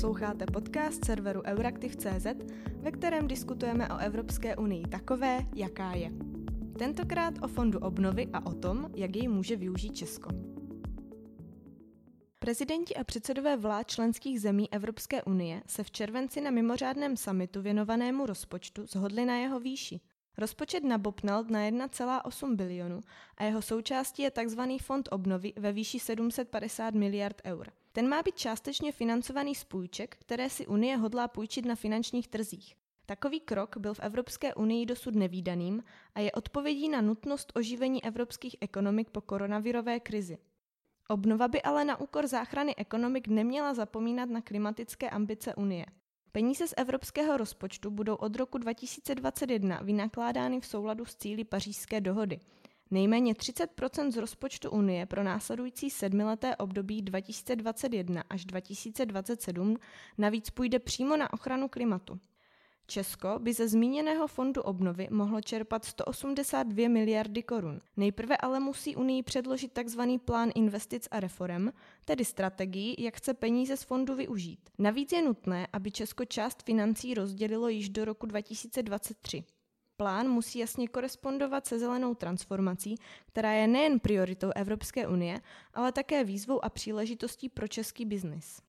Posloucháte podcast serveru Euraktiv.cz, ve kterém diskutujeme o Evropské unii takové, jaká je. Tentokrát o fondu obnovy a o tom, jak jej může využít Česko. Prezidenti a předsedové vlád členských zemí Evropské unie se v červenci na mimořádném samitu věnovanému rozpočtu zhodli na jeho výši. Rozpočet nabopnal na 1,8 bilionu a jeho součástí je tzv. fond obnovy ve výši 750 miliard eur. Ten má být částečně financovaný z půjček, které si Unie hodlá půjčit na finančních trzích. Takový krok byl v Evropské unii dosud nevýdaným a je odpovědí na nutnost oživení evropských ekonomik po koronavirové krizi. Obnova by ale na úkor záchrany ekonomik neměla zapomínat na klimatické ambice Unie. Peníze z evropského rozpočtu budou od roku 2021 vynakládány v souladu s cíly pařížské dohody. Nejméně 30% z rozpočtu Unie pro následující sedmileté období 2021 až 2027 navíc půjde přímo na ochranu klimatu. Česko by ze zmíněného fondu obnovy mohlo čerpat 182 miliardy korun. Nejprve ale musí Unii předložit tzv. plán investic a reform, tedy strategii, jak chce peníze z fondu využít. Navíc je nutné, aby Česko část financí rozdělilo již do roku 2023. Plán musí jasně korespondovat se zelenou transformací, která je nejen prioritou Evropské unie, ale také výzvou a příležitostí pro český biznis.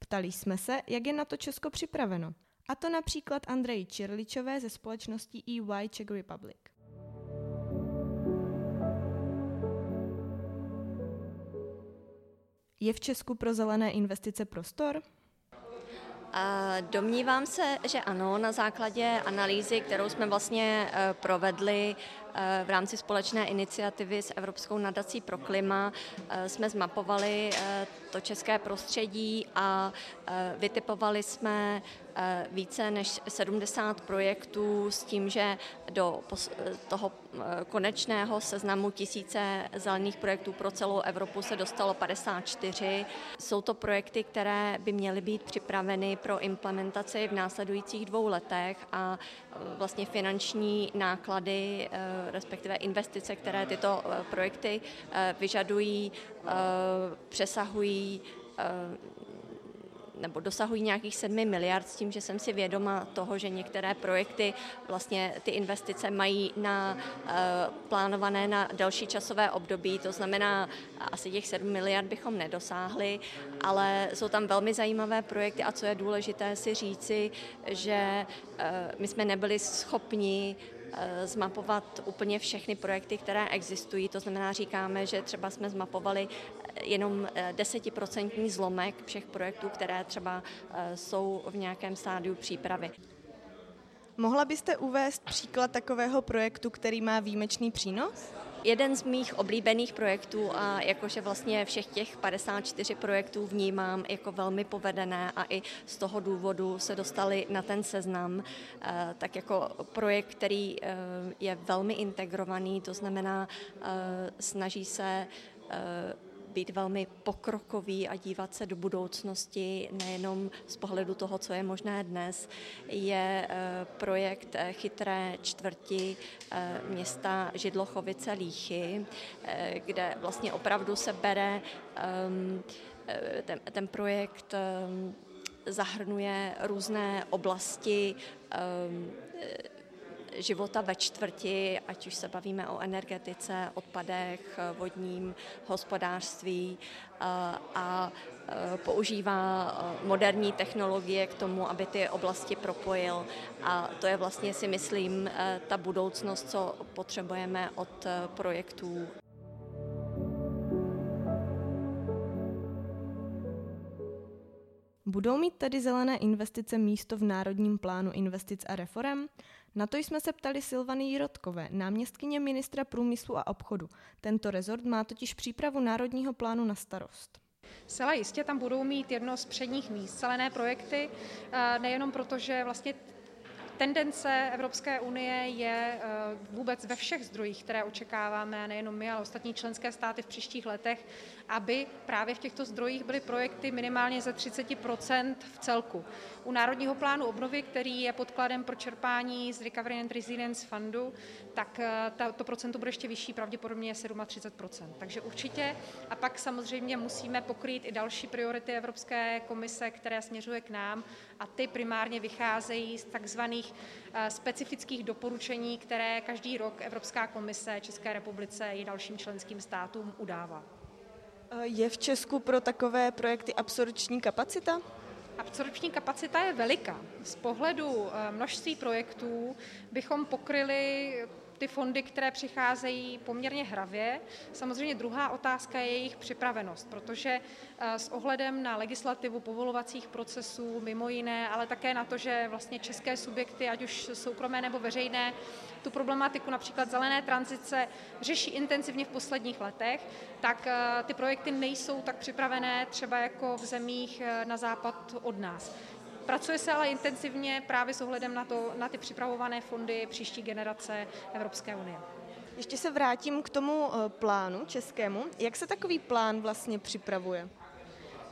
Ptali jsme se, jak je na to Česko připraveno. A to například Andreji Čirličové ze společnosti EY Czech Republic. Je v Česku pro zelené investice prostor? Domnívám se, že ano, na základě analýzy, kterou jsme vlastně eh, provedli v rámci společné iniciativy s Evropskou nadací pro klima, eh, jsme zmapovali to české prostředí a vytipovali jsme více než 70 projektů s tím, že do toho konečného seznamu tisíce zelených projektů pro celou Evropu se dostalo 54. Jsou to projekty, které by měly být připraveny pro implementaci v následujících dvou letech a vlastně finanční náklady, respektive investice, které tyto e, projekty vyžadují, přesahují nebo dosahují nějakých 7 miliard s tím, že jsem si vědoma toho, že některé projekty vlastně ty investice mají na plánované na delší časové období, to znamená asi těch 7 miliard bychom nedosáhli, ale jsou tam velmi zajímavé projekty a co je důležité si říci, že my jsme nebyli schopni Eh, zmapovat úplně všechny projekty, které existují. To znamená, říkáme, že třeba jsme zmapovali eh, jenom eh, desetiprocentní zlomek všech projektů, které třeba jsou v nějakém stádiu přípravy. Mohla byste uvést příklad takového projektu, který má výjimečný přínos? Jeden z mých oblíbených projektů a jakože vlastně všech těch 54 projektů vnímám jako velmi povedené a i z toho důvodu se dostali na ten seznam, eh, tak jako projekt, který eh, je velmi integrovaný, to znamená eh, snaží se být velmi pokrokový a dívat se do budoucnosti nejenom z pohledu toho, co je možné dnes, je eh, projekt eh, chytré čtvrti eh, města Židlochovice Líchy, kde vlastně opravdu se bere ehm, ten, ten projekt ehm, zahrnuje různé oblasti ehm, života ve čtvrti, ať už se bavíme o energetice, odpadech, vodním hospodářství eh, a eh, používá eh, moderní technologie k tomu, aby ty oblasti propojil. A to je vlastně si myslím ta budoucnost, co potřebujeme od projektů. Budou mít tedy zelené investice místo v Národním plánu investic a reform? Na to jsme se ptali Silvany Jirotkové, náměstkyně ministra průmyslu a obchodu. Tento rezort má totiž přípravu Národního plánu na starost. Zcela jistě tam budou mít jedno z předních míst zelené projekty, nejenom proto, že vlastně Tendence Evropské unie je vůbec ve všech zdrojích, které očekáváme, nejenom my, ale ostatní členské státy v příštích letech, aby právě v těchto zdrojích byly projekty minimálně ze 30% v celku. U Národního plánu obnovy, který je podkladem pro čerpání z Recovery and Resilience Fundu, tak to procento bude ještě vyšší, pravděpodobně je 37% Takže určitě. A pak samozřejmě musíme pokrýt i další priority Evropské komise, které směřuje k nám a ty primárně vycházejí z takzvaných eh, specifických doporučení, které každý rok Evropská komise České republice i dalším členským státům udává. Je v Česku pro takové projekty absorpční kapacita? Absorpční kapacita je veliká. Z pohledu eh, množství projektů bychom pokryli ty fondy, které přicházejí poměrně hravě. Samozřejmě druhá otázka je jejich připravenost, protože eh, s ohledem na legislativu povolovacích procesů, mimo jiné, ale také na to, že vlastně české subjekty, ať už soukromé nebo veřejné, tu problematiku například zelené tranzice řeší intenzivně v posledních letech, tak eh, ty projekty nejsou tak připravené třeba jako v zemích eh, na západ od nás. Pracuje se ale intenzivně právě s ohledem na, to, na ty připravované fondy příští generace Evropské unie. Ještě se vrátím k tomu eh, plánu českému. Jak se takový plán vlastně připravuje?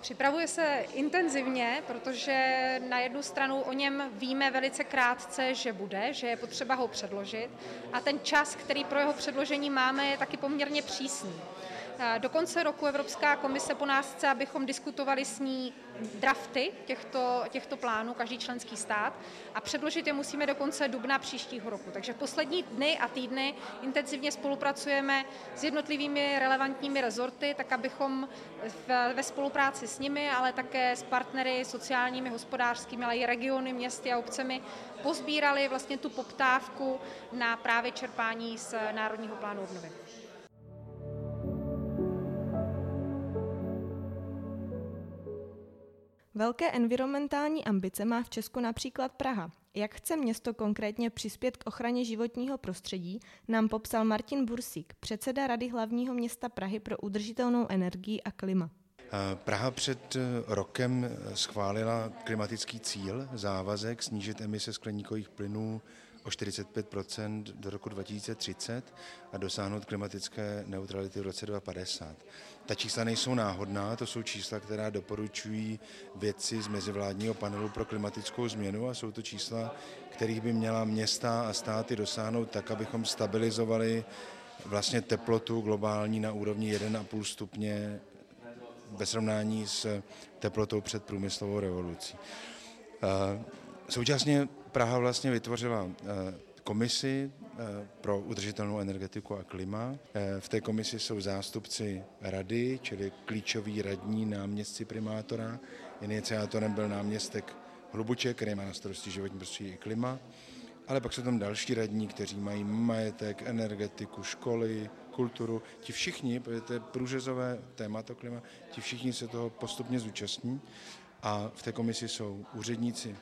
Připravuje se intenzivně, protože na jednu stranu o něm víme velice krátce, že bude, že je potřeba ho předložit a ten čas, který pro jeho předložení máme, je taky poměrně přísný. Do konce roku Evropská komise po nás chce, abychom diskutovali s ní drafty těchto, těchto plánů, každý členský stát, a předložit je musíme do konce dubna příštího roku. Takže v poslední dny a týdny intenzivně spolupracujeme s jednotlivými relevantními rezorty, tak abychom ve spolupráci s nimi, ale také s partnery sociálními, hospodářskými, ale i regiony, městy a obcemi pozbírali vlastně tu poptávku na právě čerpání z Národního plánu obnovy. Velké environmentální ambice má v Česku například Praha. Jak chce město konkrétně přispět k ochraně životního prostředí, nám popsal Martin Bursík, předseda Rady hlavního města Prahy pro udržitelnou energii a klima. Praha před rokem schválila klimatický cíl, závazek snížit emise skleníkových plynů o 45% do roku 2030 a dosáhnout klimatické neutrality v roce 2050. Ta čísla nejsou náhodná, to jsou čísla, která doporučují vědci z mezivládního panelu pro klimatickou změnu a jsou to čísla, kterých by měla města a státy dosáhnout tak, abychom stabilizovali vlastně teplotu globální na úrovni 1,5 stupně ve srovnání s teplotou před průmyslovou revolucí. Současně Praha vlastně vytvořila eh, komisi eh, pro udržitelnou energetiku a klima. Eh, v té komisi jsou zástupci rady, čili klíčoví radní náměstci primátora. Iniciátorem byl náměstek Hlubuček, který má na starosti životní prostředí i klima. Ale pak jsou tam další radní, kteří mají majetek, energetiku, školy, kulturu. Ti všichni, protože to je průřezové téma to klima, ti všichni se toho postupně zúčastní. A v té komisi jsou úředníci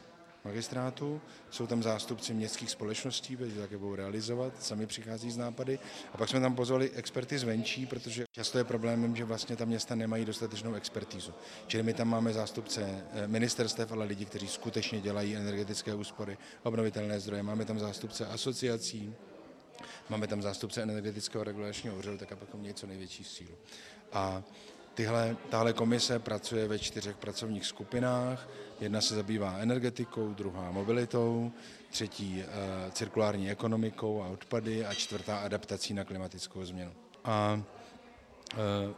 magistrátu, jsou tam zástupci městských společností, kteří také budou realizovat, sami přichází z nápady. A pak jsme tam pozvali experty zvenčí, protože často je problémem, že vlastně ta města nemají dostatečnou expertízu. Čili my tam máme zástupce eh, ministerstev, ale lidi, kteří skutečně dělají energetické úspory, obnovitelné zdroje. Máme tam zástupce asociací, máme tam zástupce energetického regulačního úřadu, tak abychom měli co největší sílu. A Tyhle, tahle komise pracuje ve čtyřech pracovních skupinách. Jedna se zabývá energetikou, druhá mobilitou, třetí e, cirkulární ekonomikou a odpady a čtvrtá adaptací na klimatickou změnu. A e,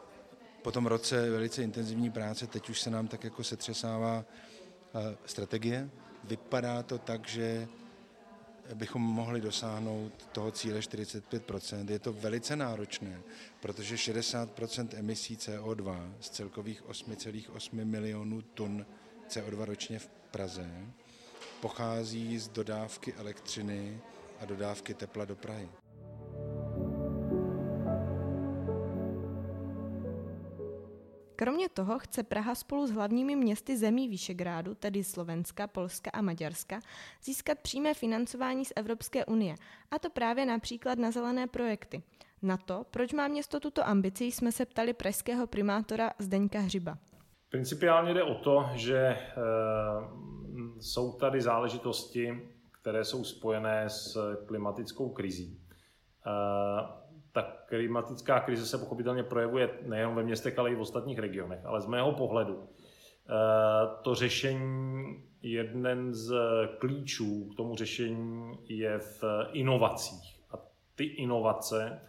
po tom roce velice intenzivní práce teď už se nám tak jako setřesává e, strategie. Vypadá to tak, že bychom mohli dosáhnout toho cíle 45%. Je to velice náročné, protože 60% emisí CO2 z celkových 8,8 milionů tun CO2 ročně v Praze pochází z dodávky elektřiny a dodávky tepla do Prahy. Kromě toho chce Praha spolu s hlavními městy zemí Vyšegrádu, tedy Slovenska, Polska a Maďarska, získat přímé financování z Evropské unie, a to právě například na zelené projekty. Na to, proč má město tuto ambici, jsme se ptali pražského primátora Zdeňka Hřiba. Principiálně jde o to, že e, jsou tady záležitosti, které jsou spojené s klimatickou krizí. Ta klimatická krize se pochopitelně projevuje nejen ve městech, ale i v ostatních regionech. Ale z mého pohledu to řešení, jeden z klíčů k tomu řešení je v inovacích. A ty inovace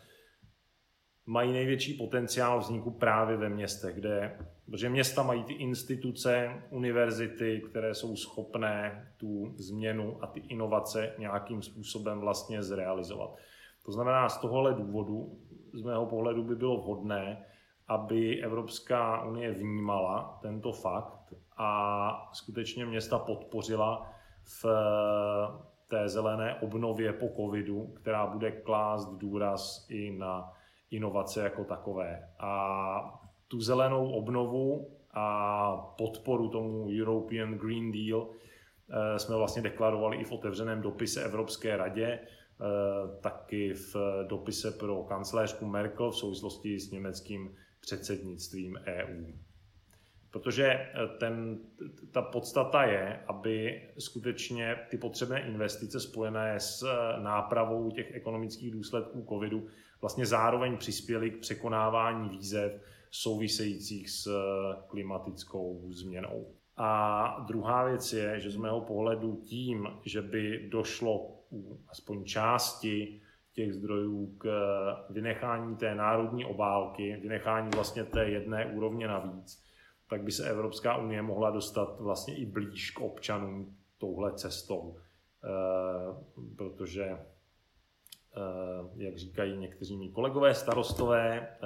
mají největší potenciál vzniku právě ve městech, kde, protože města mají ty instituce, univerzity, které jsou schopné tu změnu a ty inovace nějakým způsobem vlastně zrealizovat. To znamená, z tohohle důvodu, z mého pohledu by bylo vhodné, aby Evropská unie vnímala tento fakt a skutečně města podpořila v té zelené obnově po covidu, která bude klást důraz i na inovace jako takové. A tu zelenou obnovu a podporu tomu European Green Deal eh, jsme vlastně deklarovali i v otevřeném dopise Evropské radě, eh, taky v dopise pro kancléřku Merkel v souvislosti s německým předsednictvím EU. Protože eh, ten, ta podstata je, aby skutečně ty potřebné investice spojené s nápravou těch ekonomických důsledků covidu vlastně zároveň přispěli k překonávání výzev souvisejících s eh, klimatickou změnou. A druhá věc je, že z mého pohledu tím, že by došlo u aspoň části těch zdrojů k eh, vynechání té národní obálky, vynechání vlastně té jedné úrovně navíc, tak by se Evropská unie mohla dostat vlastně i blíž k občanům touhle cestou. E, protože Eh, jak říkají někteří mý kolegové starostové, eh,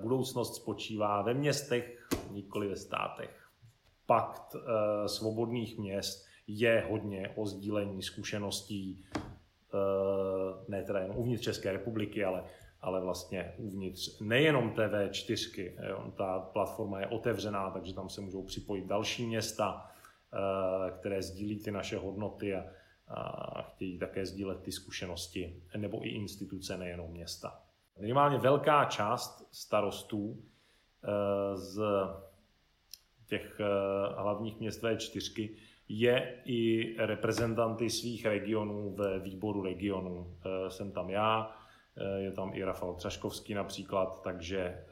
budoucnost spočívá ve městech, nikoli ve státech. Pakt eh, svobodných měst je hodně o sdílení zkušeností, ne teda jen uvnitř České republiky, ale, ale vlastně uvnitř nejenom TV 4. Ta platforma je otevřená, takže tam se můžou připojit další města, které sdílí ty naše hodnoty a, a chtějí také sdílet ty zkušenosti, nebo i instituce, nejenom města. Minimálně velká část starostů eh, z těch eh, hlavních měst V4 je i reprezentanty svých regionů ve výboru regionů. Eh, jsem tam já, je tam i Rafal Třaškovský například, takže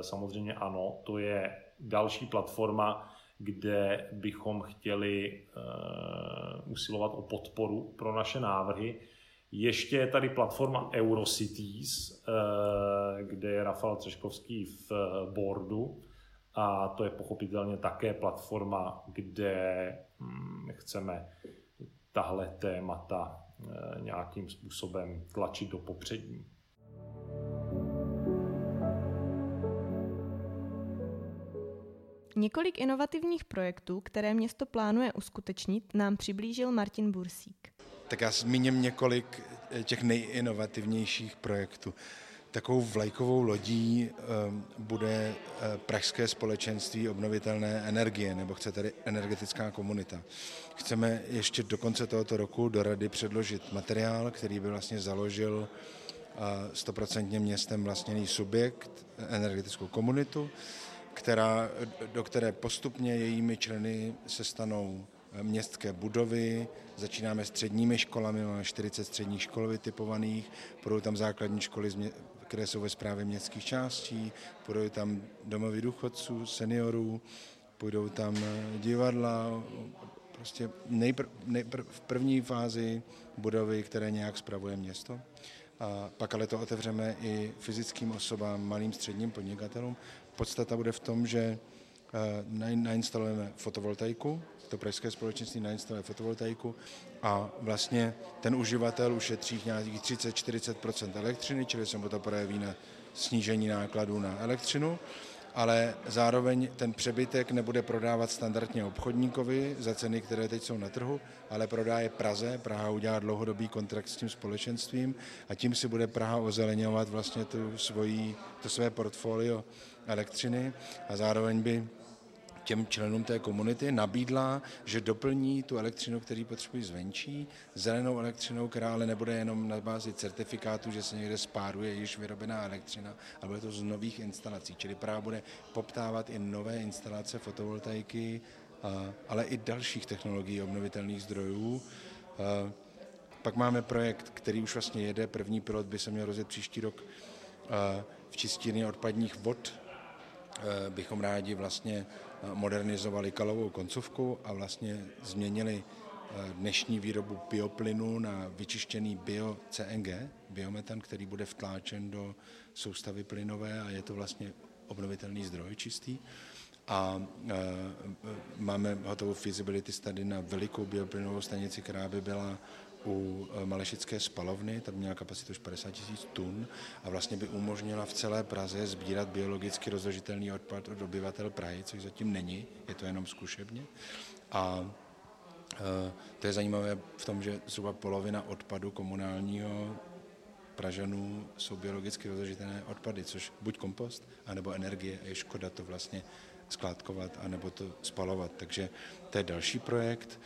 samozřejmě ano, to je další platforma, kde bychom chtěli usilovat o podporu pro naše návrhy. Ještě je tady platforma Eurocities, kde je Rafal Třeškovský v boardu a to je pochopitelně také platforma, kde hm, chceme tahle témata uh, nějakým způsobem tlačit do popředí. Několik inovativních projektů, které město plánuje uskutečnit, nám přiblížil Martin Bursík. Tak já zmíním několik eh, těch nejinovativnějších projektů. Takovou vlajkovou lodí um, bude uh, Pražské společenství obnovitelné energie, nebo chce tady energetická komunita. Chceme ještě do konce tohoto roku do rady předložit materiál, který by vlastně založil stoprocentně uh, městem vlastněný subjekt, energetickou komunitu, která, do které postupně jejími členy se stanou městské budovy, začínáme středními školami, máme 40 středních škol vytipovaných, budou tam základní školy, které jsou ve správě městských částí, budou tam domovy důchodců, seniorů, půjdou tam divadla, prostě nejpr, nejpr, v první fázi budovy, které nějak spravuje město. A pak ale to otevřeme i fyzickým osobám, malým středním podnikatelům Podstata bude v tom, že eh, nainstalujeme fotovoltaiku, to pražské společenství nainstaluje fotovoltaiku a vlastně ten uživatel ušetří nějakých 30-40% elektřiny, čili se mu to projeví na snížení nákladů na elektřinu ale zároveň ten přebytek nebude prodávat standardně obchodníkovi za ceny, které teď jsou na trhu, ale prodá je Praze. Praha udělá dlouhodobý kontrakt s tím společenstvím a tím si bude Praha ozeleňovat vlastně tu svojí, to své portfolio elektřiny a zároveň by těm členům té komunity nabídla, že doplní tu elektřinu, který potřebují zvenčí, zelenou elektřinou, která ale nebude jenom na bázi certifikátu, že se někde spáruje již vyrobená elektřina, ale bude to z nových instalací. Čili právě bude poptávat i nové instalace fotovoltaiky, ale i dalších technologií obnovitelných zdrojů. Pak máme projekt, který už vlastně jede, první pilot by se měl rozjet příští rok v čistírně odpadních vod. Bychom rádi vlastně modernizovali kalovou koncovku a vlastně změnili dnešní výrobu bioplynu na vyčištěný bio-CNG, biometan, který bude vtláčen do soustavy plynové a je to vlastně obnovitelný zdroj čistý. A e, máme hotovou feasibility study na velikou bioplynovou stanici, která by byla u e, Malešické spalovny, tam měla kapacitu už 50 tisíc tun a vlastně by umožnila v celé Praze sbírat biologicky rozložitelný odpad od obyvatel Prahy, což zatím není, je to jenom zkušebně. A e, to je zajímavé v tom, že zhruba polovina odpadu komunálního Pražanů jsou biologicky rozložitelné odpady, což buď kompost, anebo energie a je škoda to vlastně skládkovat anebo to spalovat. Takže to je další projekt.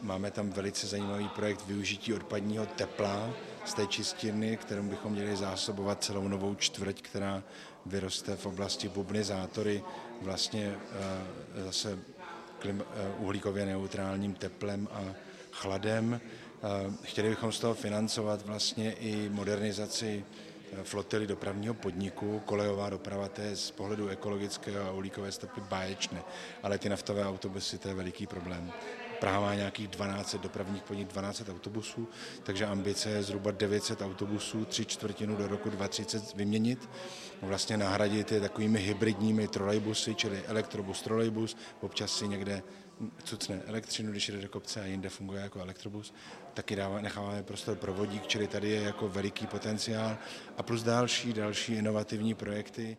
Máme tam velice zajímavý projekt využití odpadního tepla z té čistírny, kterou bychom měli zásobovat celou novou čtvrť, která vyroste v oblasti bubnizátory vlastně zase uhlíkově neutrálním teplem a chladem. Chtěli bychom z toho financovat vlastně i modernizaci e, flotily dopravního podniku. Kolejová doprava, to je z pohledu ekologického a uhlíkové stopy báječné, ale ty naftové autobusy, to je veliký problém. Praha má nějakých 12 dopravních podnik, 12 autobusů, takže ambice je zhruba 900 autobusů, tři čtvrtinu do roku 2030 vyměnit, vlastně nahradit je takovými hybridními trolejbusy, čili elektrobus, trolejbus, občas si někde cucne elektřinu, když jde do kopce a jinde funguje jako elektrobus, taky dává, necháváme prostor pro vodík, čili tady je jako veliký potenciál a plus další, další inovativní projekty.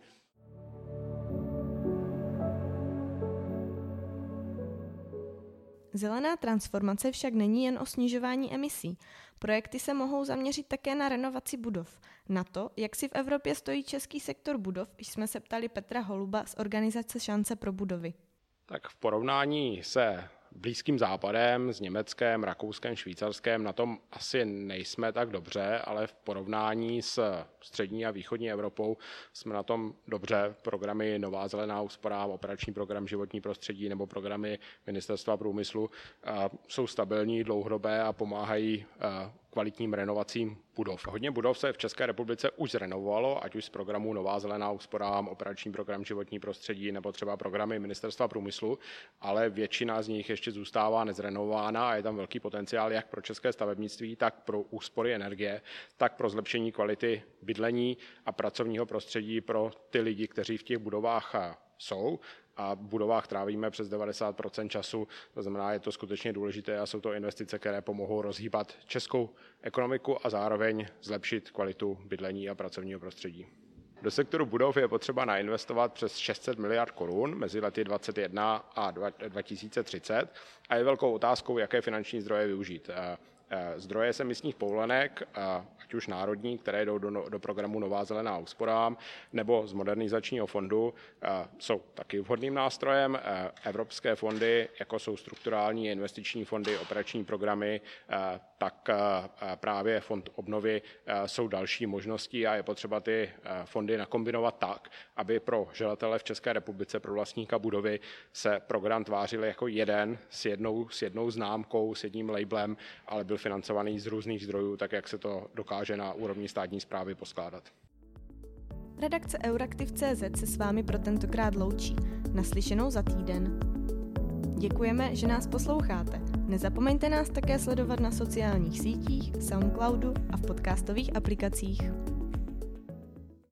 Zelená transformace však není jen o snižování emisí. Projekty se mohou zaměřit také na renovaci budov. Na to, jak si v Evropě stojí český sektor budov, jsme se ptali Petra Holuba z organizace Šance pro budovy. Tak v porovnání se Blízkým západem, s Německem, Rakouskem, Švýcarskem na tom asi nejsme tak dobře, ale v porovnání s střední a východní Evropou jsme na tom dobře. Programy Nová zelená úspora, operační program životní prostředí nebo programy Ministerstva průmyslu jsou stabilní, dlouhodobé a pomáhají kvalitním renovacím budov. Hodně budov se v České republice už zrenovovalo, ať už z programu Nová zelená úspora, operační program životní prostředí nebo třeba programy Ministerstva průmyslu, ale většina z nich ještě zůstává nezrenovována a je tam velký potenciál jak pro české stavebnictví, tak pro úspory energie, tak pro zlepšení kvality bydlení a pracovního prostředí pro ty lidi, kteří v těch budovách jsou a v budovách trávíme přes 90% času, to znamená, je to skutečně důležité a jsou to investice, které pomohou rozhýbat českou ekonomiku a zároveň zlepšit kvalitu bydlení a pracovního prostředí. Do sektoru budov je potřeba nainvestovat přes 600 miliard korun mezi lety 2021 a 2030 a je velkou otázkou, jaké finanční zdroje využít. Eh, zdroje z emisních povolenek, eh, ať už národní, které jdou do, no, do programu Nová zelená úsporám, nebo z modernizačního fondu, eh, jsou taky vhodným nástrojem. Evropské fondy, jako jsou strukturální investiční fondy, operační programy, tak právě fond obnovy jsou další možnosti a je potřeba ty fondy nakombinovat tak, aby pro želatele v České republice, pro vlastníka budovy se program tvářil jako jeden s jednou, s jednou známkou, s jedním labelem, ale byl financovaný z různých zdrojů, tak jak se to dokáže na úrovni státní zprávy poskládat. Redakce Euraktiv.cz se s vámi pro tentokrát loučí. Naslyšenou za týden. Děkujeme, že nás posloucháte. Nezapomeňte nás také sledovat na sociálních sítích, Soundcloudu a v podcastových aplikacích.